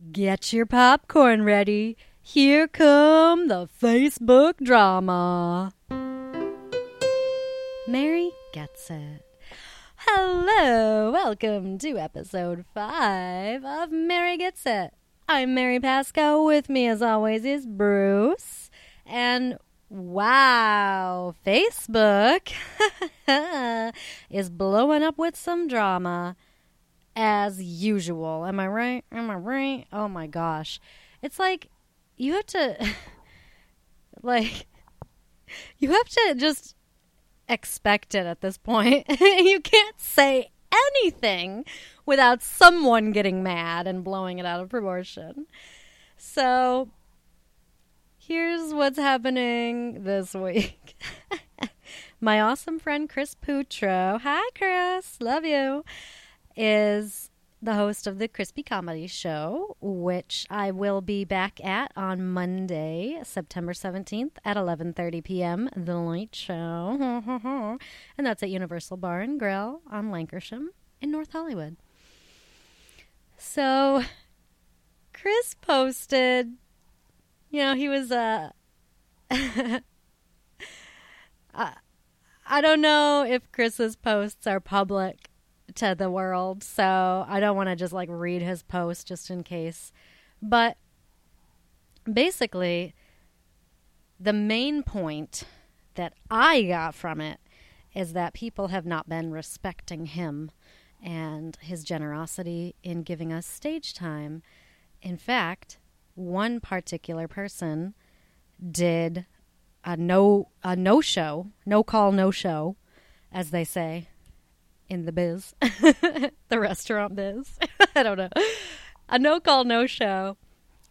Get your popcorn ready. Here come the Facebook drama. Mary gets it. Hello, welcome to episode 5 of Mary Gets It. I'm Mary Pascoe. With me, as always, is Bruce. And wow, Facebook is blowing up with some drama as usual. Am I right? Am I right? Oh my gosh. It's like you have to like you have to just expect it at this point. you can't say anything without someone getting mad and blowing it out of proportion. So here's what's happening this week. My awesome friend Chris Putro. Hi Chris, love you is the host of the Crispy Comedy Show, which I will be back at on Monday, September 17th at 11:30 p.m. The Late Show. and that's at Universal Bar and Grill on Lankershim in North Hollywood. So Chris posted, you know, he was uh I, I don't know if Chris's posts are public to the world, so I don't want to just like read his post just in case. But basically, the main point that I got from it is that people have not been respecting him and his generosity in giving us stage time. In fact, one particular person did a no a no show, no call, no show, as they say in the biz, the restaurant biz. I don't know. A no call, no show.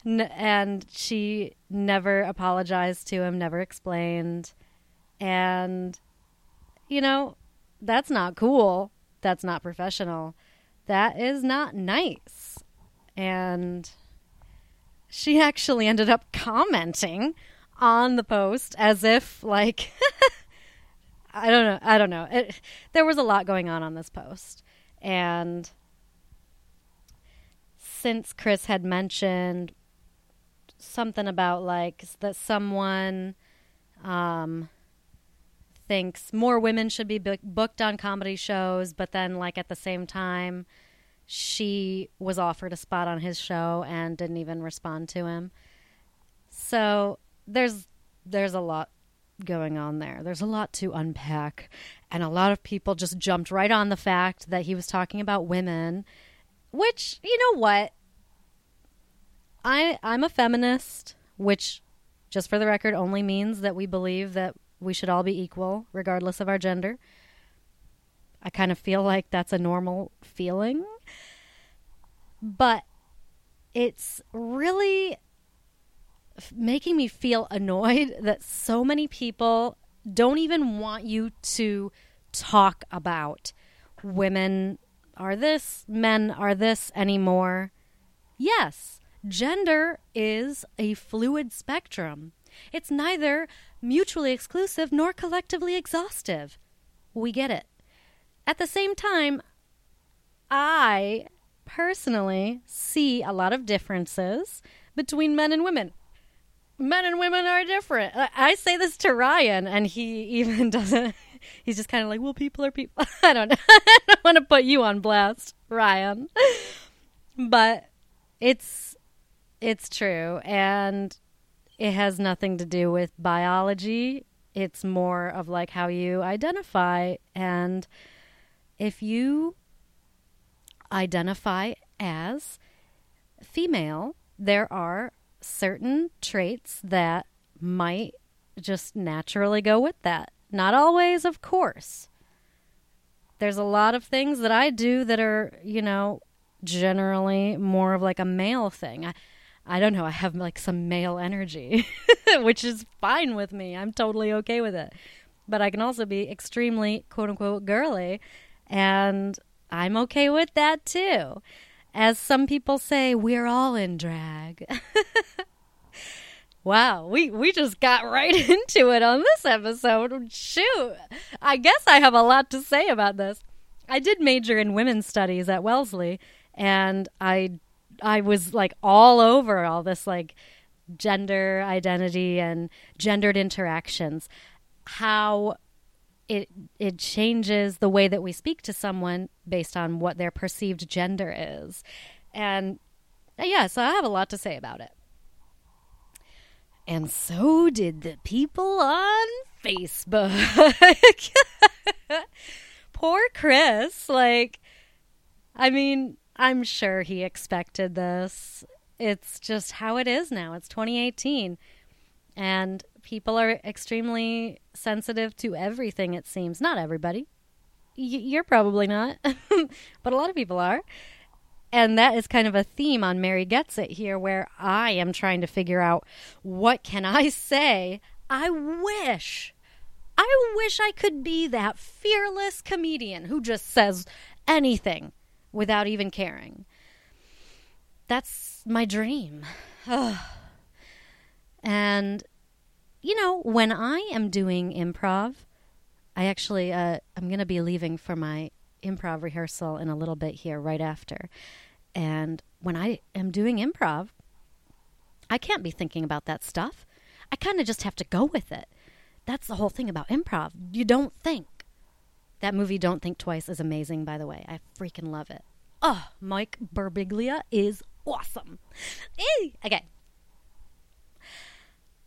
N- and she never apologized to him, never explained. And, you know, that's not cool. That's not professional. That is not nice. And she actually ended up commenting on the post as if, like, I don't know. I don't know. It, there was a lot going on on this post. And since Chris had mentioned something about like that someone um, thinks more women should be booked on comedy shows, but then like at the same time, she was offered a spot on his show and didn't even respond to him. So there's there's a lot going on there. There's a lot to unpack. And a lot of people just jumped right on the fact that he was talking about women, which, you know what? I I'm a feminist, which just for the record only means that we believe that we should all be equal regardless of our gender. I kind of feel like that's a normal feeling. But it's really making me feel annoyed that so many people don't even want you to talk about women are this, men are this anymore. Yes, gender is a fluid spectrum. It's neither mutually exclusive nor collectively exhaustive. We get it. At the same time, I personally see a lot of differences between men and women men and women are different. I say this to Ryan, and he even doesn't. He's just kind of like, well, people are people. I don't know. I don't want to put you on blast, Ryan. But it's it's true, and it has nothing to do with biology. It's more of like how you identify, and if you identify as female, there are certain traits that might just naturally go with that. Not always, of course. There's a lot of things that I do that are, you know, generally more of like a male thing. I, I don't know. I have like some male energy, which is fine with me. I'm totally okay with it. But I can also be extremely quote unquote girly, and I'm okay with that too. As some people say, we're all in drag. wow, we, we just got right into it on this episode. Shoot, I guess I have a lot to say about this. I did major in women's studies at Wellesley, and I I was like all over all this like gender identity and gendered interactions. How it it changes the way that we speak to someone based on what their perceived gender is. And uh, yeah, so I have a lot to say about it. And so did the people on Facebook. Poor Chris. Like, I mean, I'm sure he expected this. It's just how it is now. It's 2018. And people are extremely sensitive to everything, it seems. Not everybody. Y- you're probably not, but a lot of people are. And that is kind of a theme on Mary Gets It here, where I am trying to figure out what can I say. I wish, I wish I could be that fearless comedian who just says anything without even caring. That's my dream. and, you know, when I am doing improv, I actually, uh, I'm going to be leaving for my improv rehearsal in a little bit here, right after. And when I am doing improv, I can't be thinking about that stuff. I kind of just have to go with it. That's the whole thing about improv. You don't think. That movie, Don't Think Twice, is amazing, by the way. I freaking love it. Oh, Mike Birbiglia is awesome. Okay.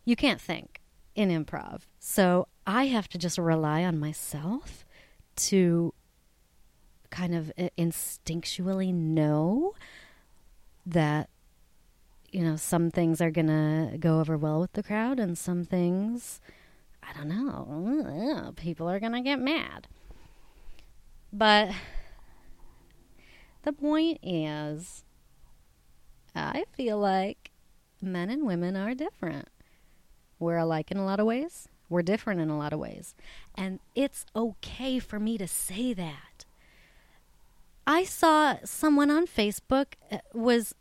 You can't think in improv. So I have to just rely on myself to kind of instinctually know that you know some things are gonna go over well with the crowd and some things i don't know people are gonna get mad but the point is i feel like men and women are different we're alike in a lot of ways we're different in a lot of ways and it's okay for me to say that I saw someone on Facebook uh, was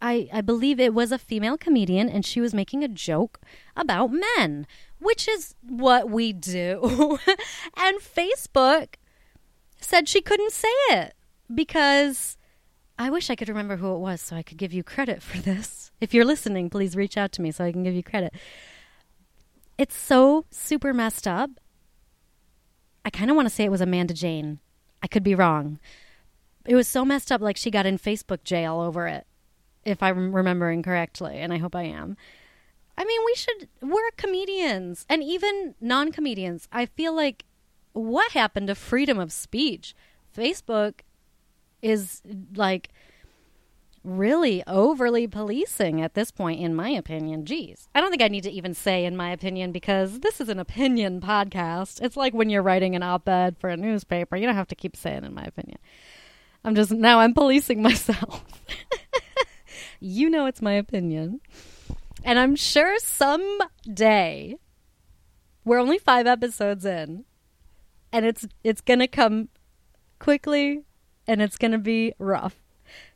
I, I believe it was a female comedian and she was making a joke about men, which is what we do. and Facebook said she couldn't say it because I wish I could remember who it was so I could give you credit for this. If you're listening, please reach out to me so I can give you credit. It's so super messed up. I kind of want to say it was Amanda Jane. I could be wrong. It was so messed up, like she got in Facebook jail over it, if I'm remembering correctly, and I hope I am. I mean, we should, we're comedians, and even non comedians. I feel like what happened to freedom of speech? Facebook is like really overly policing at this point, in my opinion. Geez. I don't think I need to even say in my opinion because this is an opinion podcast. It's like when you're writing an op ed for a newspaper, you don't have to keep saying in my opinion. I'm just now I'm policing myself. you know it's my opinion. And I'm sure someday we're only 5 episodes in and it's it's to come quickly and it's to be rough.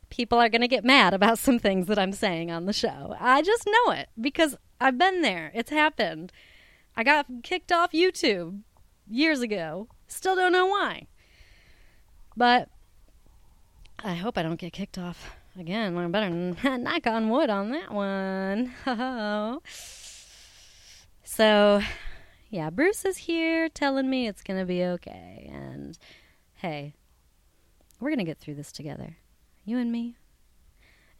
People are going to get mad about some things that I'm saying on the show. I just know it because I've been there. It's happened. I got kicked off YouTube years ago. Still don't know why. But I hope I don't get kicked off again. I better knock on wood on that one. so, yeah, Bruce is here telling me it's going to be okay. And hey, we're going to get through this together. You and me,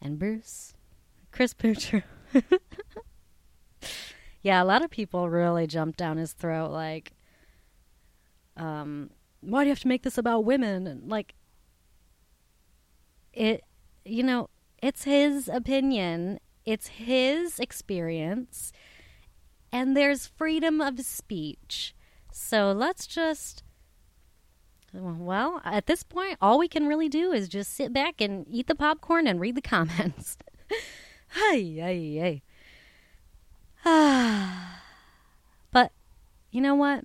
and Bruce, Chris Poocher. yeah, a lot of people really jumped down his throat like, um, why do you have to make this about women? And like, it you know it's his opinion. It's his experience. And there's freedom of speech. So let's just well at this point all we can really do is just sit back and eat the popcorn and read the comments hey hey hey but you know what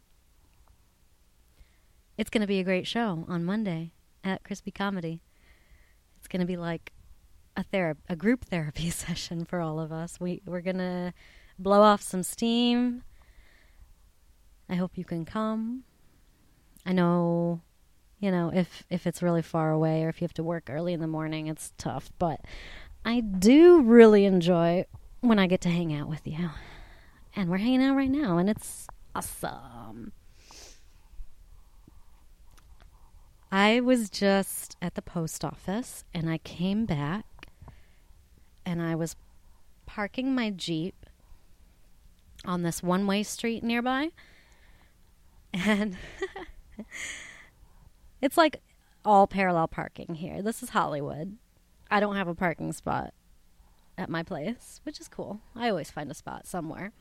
it's going to be a great show on monday at crispy comedy it's going to be like a therapy, a group therapy session for all of us. We we're going to blow off some steam. I hope you can come. I know, you know, if if it's really far away or if you have to work early in the morning, it's tough, but I do really enjoy when I get to hang out with you. And we're hanging out right now, and it's awesome. I was just at the post office and I came back and I was parking my Jeep on this one way street nearby. And it's like all parallel parking here. This is Hollywood. I don't have a parking spot at my place, which is cool. I always find a spot somewhere.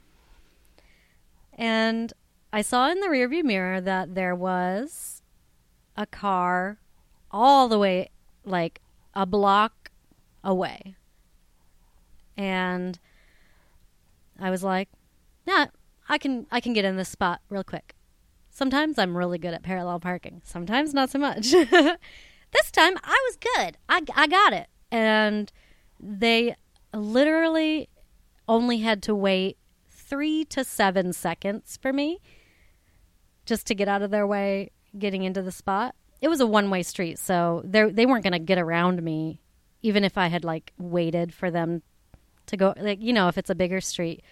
And I saw in the rearview mirror that there was a car all the way like a block away. And I was like, "Yeah, I can I can get in this spot real quick." Sometimes I'm really good at parallel parking. Sometimes not so much. this time I was good. I I got it. And they literally only had to wait 3 to 7 seconds for me just to get out of their way getting into the spot. It was a one way street, so they weren't going to get around me, even if I had like waited for them to go. Like you know, if it's a bigger street,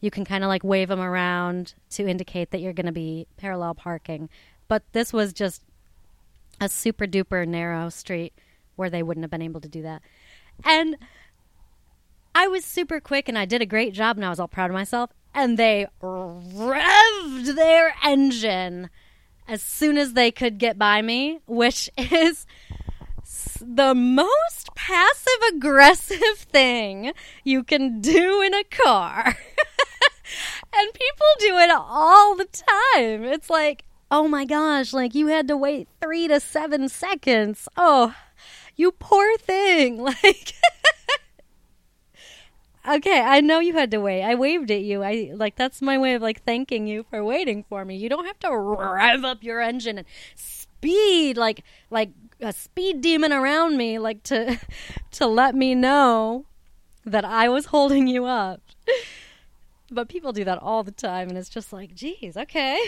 you can kind of like wave them around to indicate that you're going to be parallel parking. But this was just a super duper narrow street where they wouldn't have been able to do that. And I was super quick and I did a great job and I was all proud of myself. And they revved their engine as soon as they could get by me, which is the most passive aggressive thing you can do in a car. and people do it all the time. It's like, oh my gosh, like you had to wait three to seven seconds. Oh, you poor thing. Like, okay, I know you had to wait. I waved at you. I like that's my way of like thanking you for waiting for me. You don't have to rev up your engine and speed like like a speed demon around me like to to let me know that I was holding you up. But people do that all the time and it's just like, geez, okay.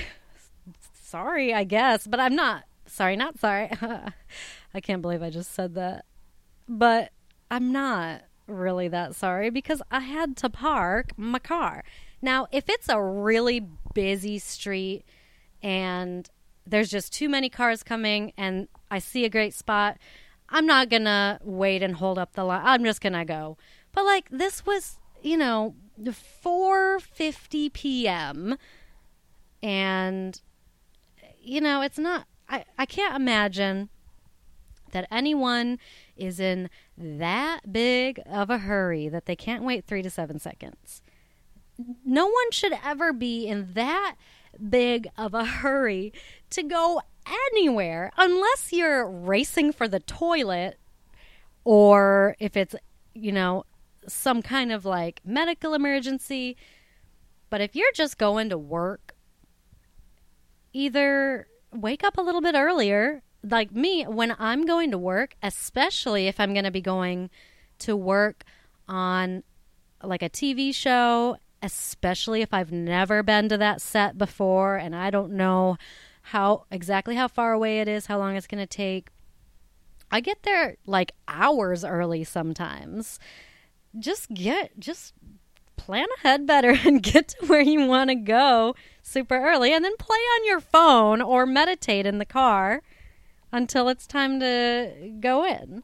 Sorry, I guess, but I'm not sorry, not sorry. I can't believe I just said that. But I'm not really that sorry because I had to park my car. Now, if it's a really busy street and there's just too many cars coming and I see a great spot, I'm not going to wait and hold up the line. I'm just going to go. But like this was, you know, 4:50 p.m. and you know, it's not I I can't imagine that anyone is in that big of a hurry that they can't wait three to seven seconds. No one should ever be in that big of a hurry to go anywhere unless you're racing for the toilet or if it's, you know, some kind of like medical emergency. But if you're just going to work, either wake up a little bit earlier like me, when I'm going to work, especially if I'm going to be going to work on like a TV show, especially if I've never been to that set before and I don't know how exactly how far away it is, how long it's going to take. I get there like hours early sometimes. Just get just plan ahead better and get to where you want to go super early and then play on your phone or meditate in the car until it's time to go in.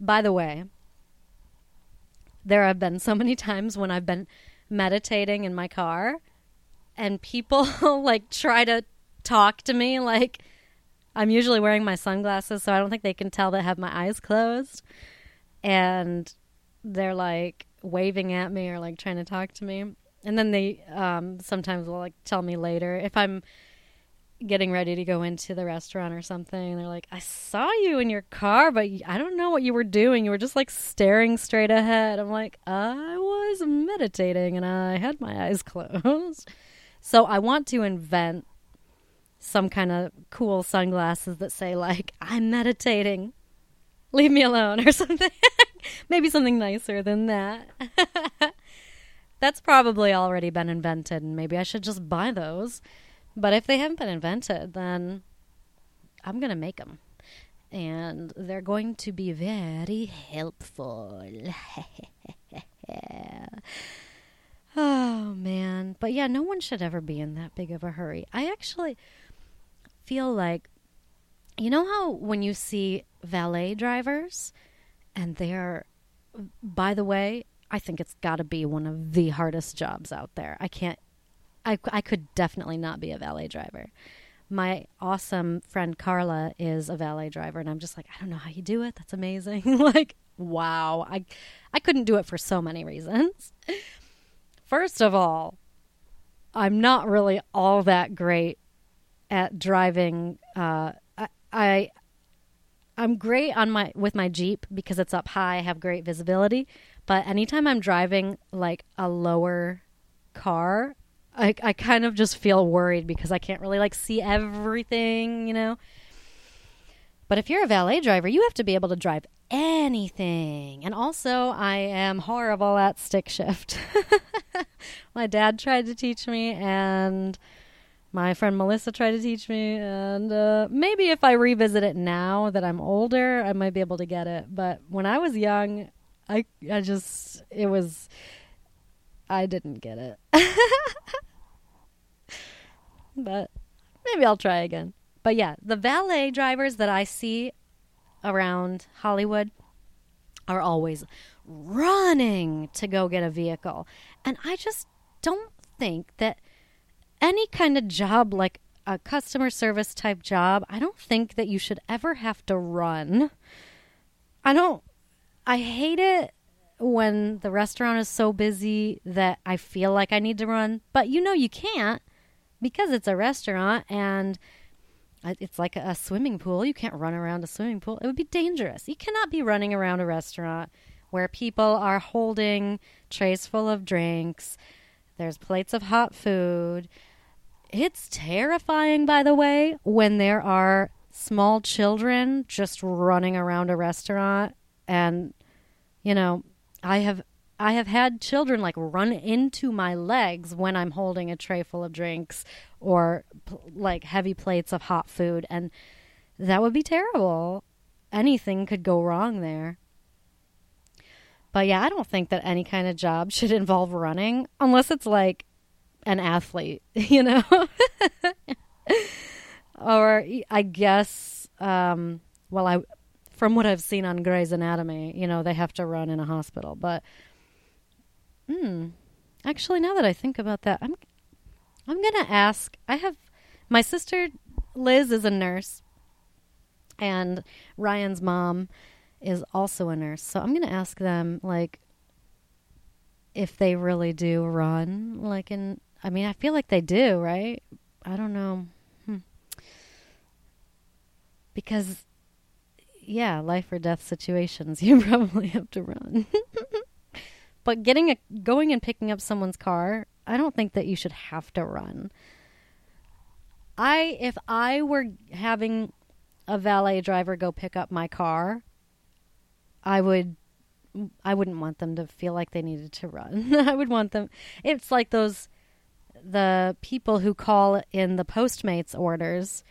By the way, there have been so many times when I've been meditating in my car and people like try to talk to me like I'm usually wearing my sunglasses so I don't think they can tell that I have my eyes closed and they're like waving at me or like trying to talk to me and then they um, sometimes will like tell me later if I'm getting ready to go into the restaurant or something. They're like, I saw you in your car, but I don't know what you were doing. You were just like staring straight ahead. I'm like, I was meditating and I had my eyes closed. So I want to invent some kind of cool sunglasses that say, like, I'm meditating. Leave me alone or something. Maybe something nicer than that. That's probably already been invented, and maybe I should just buy those. But if they haven't been invented, then I'm going to make them. and they're going to be very helpful. oh man, but yeah, no one should ever be in that big of a hurry. I actually feel like you know how when you see valet drivers and they're by the way, I think it's got to be one of the hardest jobs out there. I can't I I could definitely not be a valet driver my awesome friend Carla is a valet driver, and I'm just like, I don't know how you do it. That's amazing. like, wow. I I couldn't do it for so many reasons. First of all, I'm not really all that great at driving. Uh, I, I I'm great on my with my Jeep because it's up high. I have great visibility. But anytime I'm driving like a lower car, I, I kind of just feel worried because I can't really like see everything, you know. But if you're a valet driver, you have to be able to drive anything. And also, I am horrible at stick shift. my dad tried to teach me, and my friend Melissa tried to teach me. And uh, maybe if I revisit it now that I'm older, I might be able to get it. But when I was young, I I just it was I didn't get it. but maybe I'll try again. But yeah, the valet drivers that I see around Hollywood are always running to go get a vehicle. And I just don't think that any kind of job like a customer service type job, I don't think that you should ever have to run. I don't I hate it when the restaurant is so busy that I feel like I need to run, but you know you can't because it's a restaurant and it's like a swimming pool. You can't run around a swimming pool. It would be dangerous. You cannot be running around a restaurant where people are holding trays full of drinks. There's plates of hot food. It's terrifying, by the way, when there are small children just running around a restaurant and, you know, I have I have had children like run into my legs when I'm holding a tray full of drinks or like heavy plates of hot food and that would be terrible. Anything could go wrong there. But yeah, I don't think that any kind of job should involve running unless it's like an athlete, you know? or I guess um well I from what I've seen on Grey's Anatomy, you know, they have to run in a hospital. But, hmm, actually, now that I think about that, I'm, I'm gonna ask. I have my sister Liz is a nurse, and Ryan's mom is also a nurse. So I'm gonna ask them like if they really do run. Like in, I mean, I feel like they do, right? I don't know. Hmm. Because yeah, life or death situations, you probably have to run. but getting a going and picking up someone's car, I don't think that you should have to run. I if I were having a valet driver go pick up my car, I would I wouldn't want them to feel like they needed to run. I would want them it's like those the people who call in the Postmates orders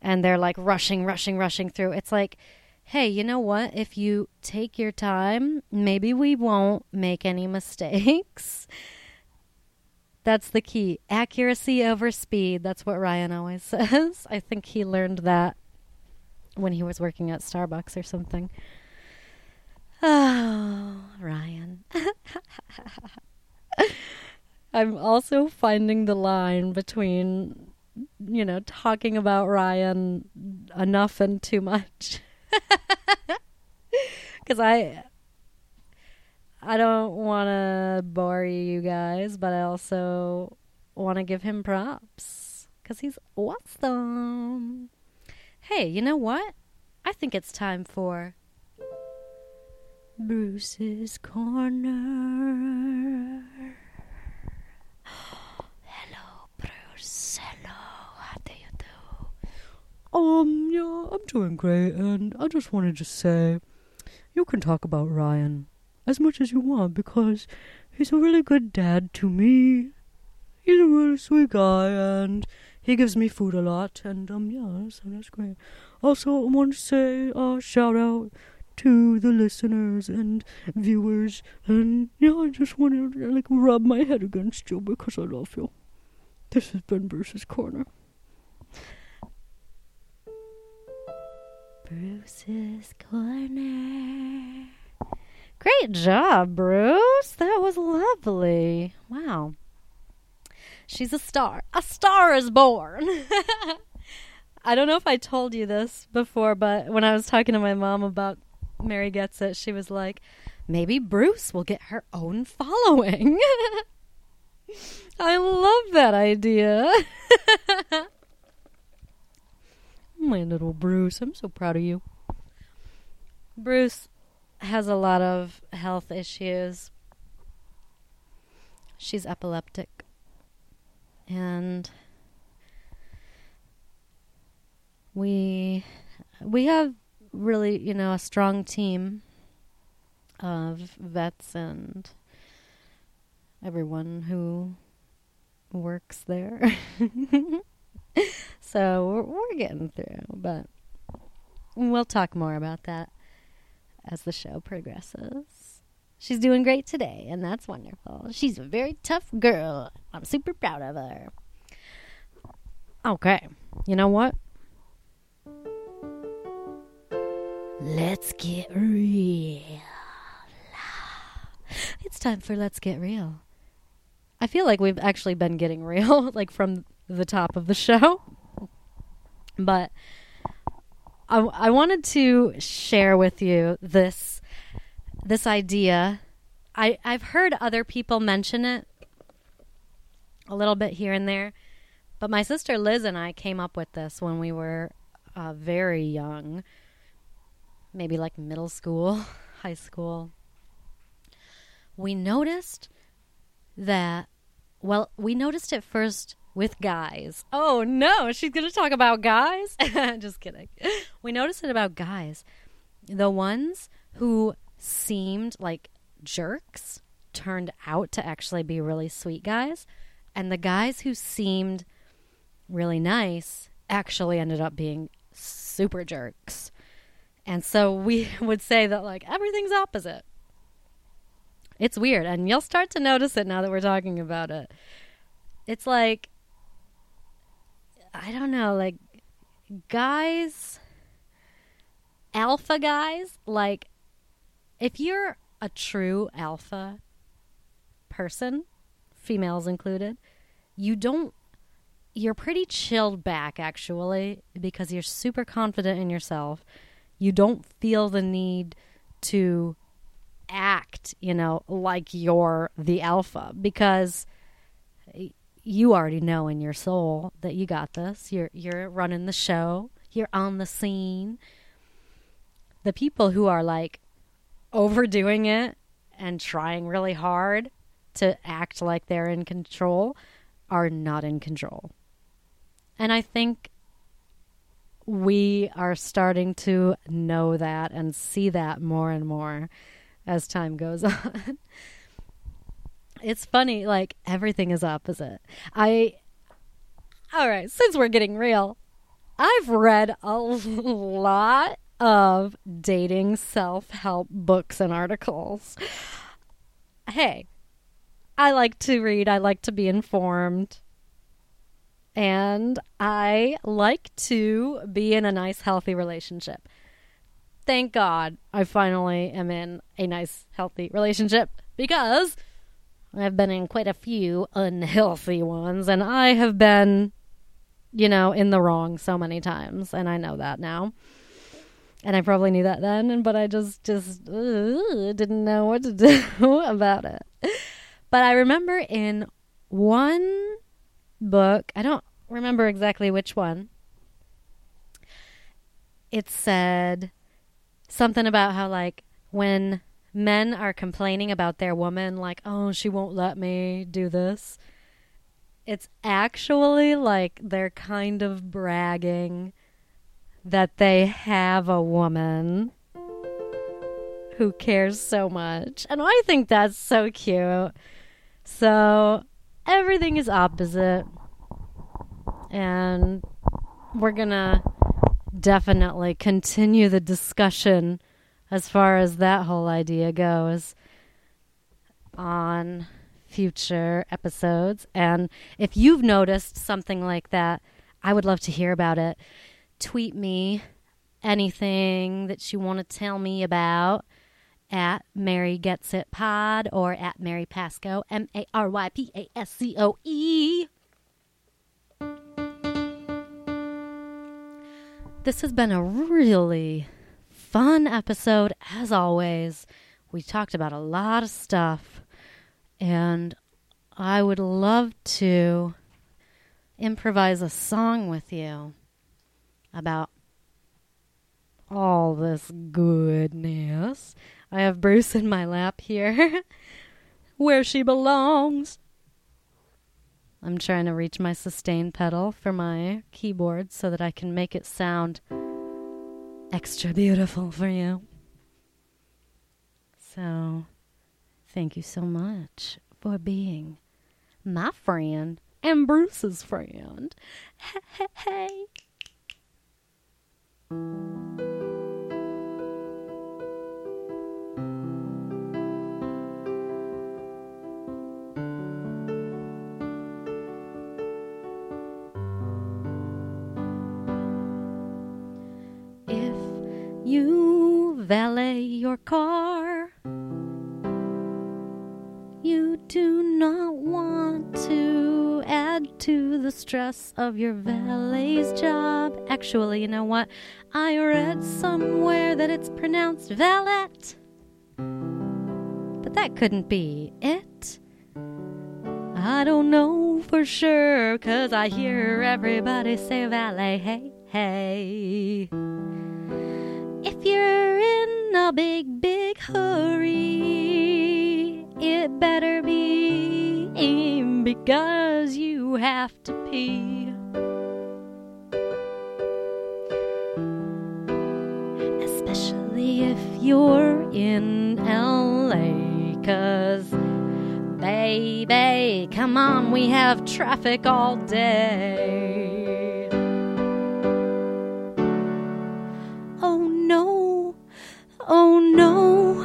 and they're like rushing, rushing, rushing through. It's like hey, you know what? If you take your time, maybe we won't make any mistakes. That's the key. Accuracy over speed. That's what Ryan always says. I think he learned that when he was working at Starbucks or something. Oh, Ryan. I'm also finding the line between, you know, talking about Ryan enough and too much. Because I, I don't want to bore you guys, but I also want to give him props because he's awesome. Hey, you know what? I think it's time for Bruce's Corner. Hello, Hello. How do you do? Um, yeah, I'm doing great, and I just wanted to say you can talk about Ryan as much as you want because he's a really good dad to me. He's a really sweet guy, and he gives me food a lot, and um, yeah, so that's great. Also, I want to say uh, shout out to the listeners and viewers, and yeah, I just want to like rub my head against you because I love you. This has been Bruce's Corner. Bruce's Corner. Great job, Bruce. That was lovely. Wow. She's a star. A star is born. I don't know if I told you this before, but when I was talking to my mom about Mary Gets It, she was like, maybe Bruce will get her own following. I love that idea. My little Bruce, I'm so proud of you. Bruce has a lot of health issues. She's epileptic. And we we have really, you know, a strong team of vets and everyone who works there. so we're, we're getting through, but we'll talk more about that as the show progresses. She's doing great today, and that's wonderful. She's a very tough girl. I'm super proud of her. Okay, you know what? Let's get real. It's time for Let's Get Real. I feel like we've actually been getting real, like from the top of the show. But I, I wanted to share with you this this idea. I I've heard other people mention it a little bit here and there, but my sister Liz and I came up with this when we were uh, very young, maybe like middle school, high school. We noticed that well, we noticed it first with guys. Oh no, she's going to talk about guys? Just kidding. We noticed it about guys. The ones who seemed like jerks turned out to actually be really sweet guys, and the guys who seemed really nice actually ended up being super jerks. And so we would say that like everything's opposite. It's weird, and you'll start to notice it now that we're talking about it. It's like I don't know, like guys, alpha guys, like if you're a true alpha person, females included, you don't, you're pretty chilled back actually because you're super confident in yourself. You don't feel the need to act, you know, like you're the alpha because you already know in your soul that you got this. You're you're running the show. You're on the scene. The people who are like overdoing it and trying really hard to act like they're in control are not in control. And I think we are starting to know that and see that more and more as time goes on it's funny. Like everything is opposite. I. All right, since we're getting real, I've read a lot of dating self help books and articles. Hey, I like to read, I like to be informed. And I like to be in a nice, healthy relationship. Thank God I finally am in a nice, healthy relationship because I've been in quite a few unhealthy ones, and I have been, you know, in the wrong so many times, and I know that now. And I probably knew that then, but I just just uh, didn't know what to do about it. But I remember in one book, I don't remember exactly which one. It said something about how like when men are complaining about their woman, like, oh, she won't let me do this. It's actually like they're kind of bragging that they have a woman who cares so much. And I think that's so cute. So everything is opposite. and we're gonna definitely continue the discussion as far as that whole idea goes on future episodes. And if you've noticed something like that, I would love to hear about it. Tweet me anything that you want to tell me about at Mary Gets It Pod or at Mary Pascoe, M A R Y P A S C O E. This has been a really fun episode, as always. We talked about a lot of stuff, and I would love to improvise a song with you about all this goodness. I have Bruce in my lap here, where she belongs. I'm trying to reach my sustain pedal for my keyboard so that I can make it sound extra beautiful for you. So, thank you so much for being my friend and Bruce's friend. Hey, hey, hey. Valet your car. You do not want to add to the stress of your valet's job. Actually, you know what? I read somewhere that it's pronounced valet. But that couldn't be it. I don't know for sure, cause I hear everybody say valet, hey, hey. If you're in a big, big hurry, it better be because you have to pee. Especially if you're in LA, cause baby, come on, we have traffic all day. Oh no,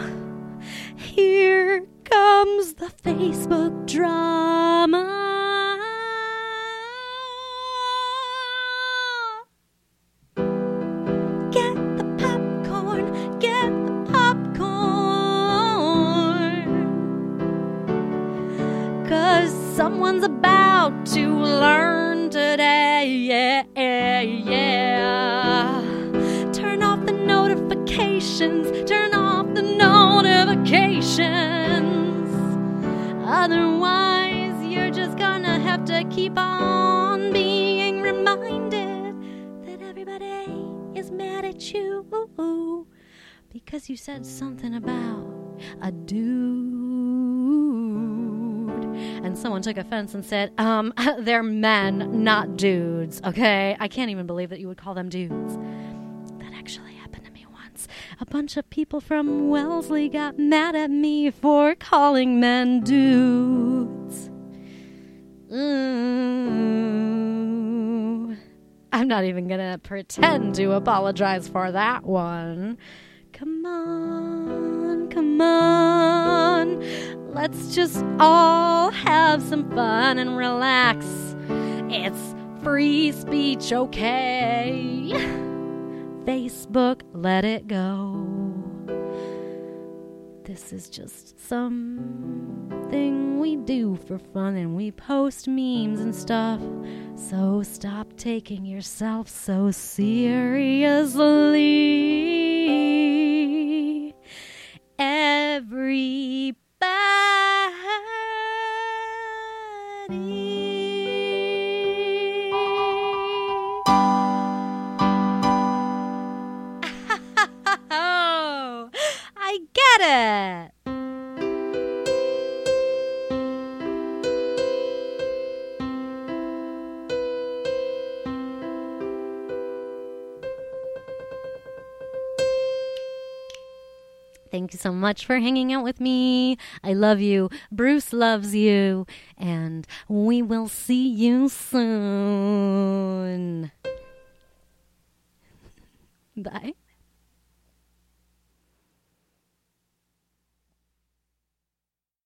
here comes the Facebook drama. Notifications. Turn off the notifications. Otherwise, you're just gonna have to keep on being reminded that everybody is mad at you because you said something about a dude. And someone took offense and said, um, they're men, not dudes, okay? I can't even believe that you would call them dudes. That actually A bunch of people from Wellesley got mad at me for calling men dudes. Mm. I'm not even gonna pretend to apologize for that one. Come on, come on. Let's just all have some fun and relax. It's free speech, okay? Facebook, let it go. This is just something we do for fun and we post memes and stuff. So stop taking yourself so seriously. Much for hanging out with me. I love you. Bruce loves you. And we will see you soon. Bye.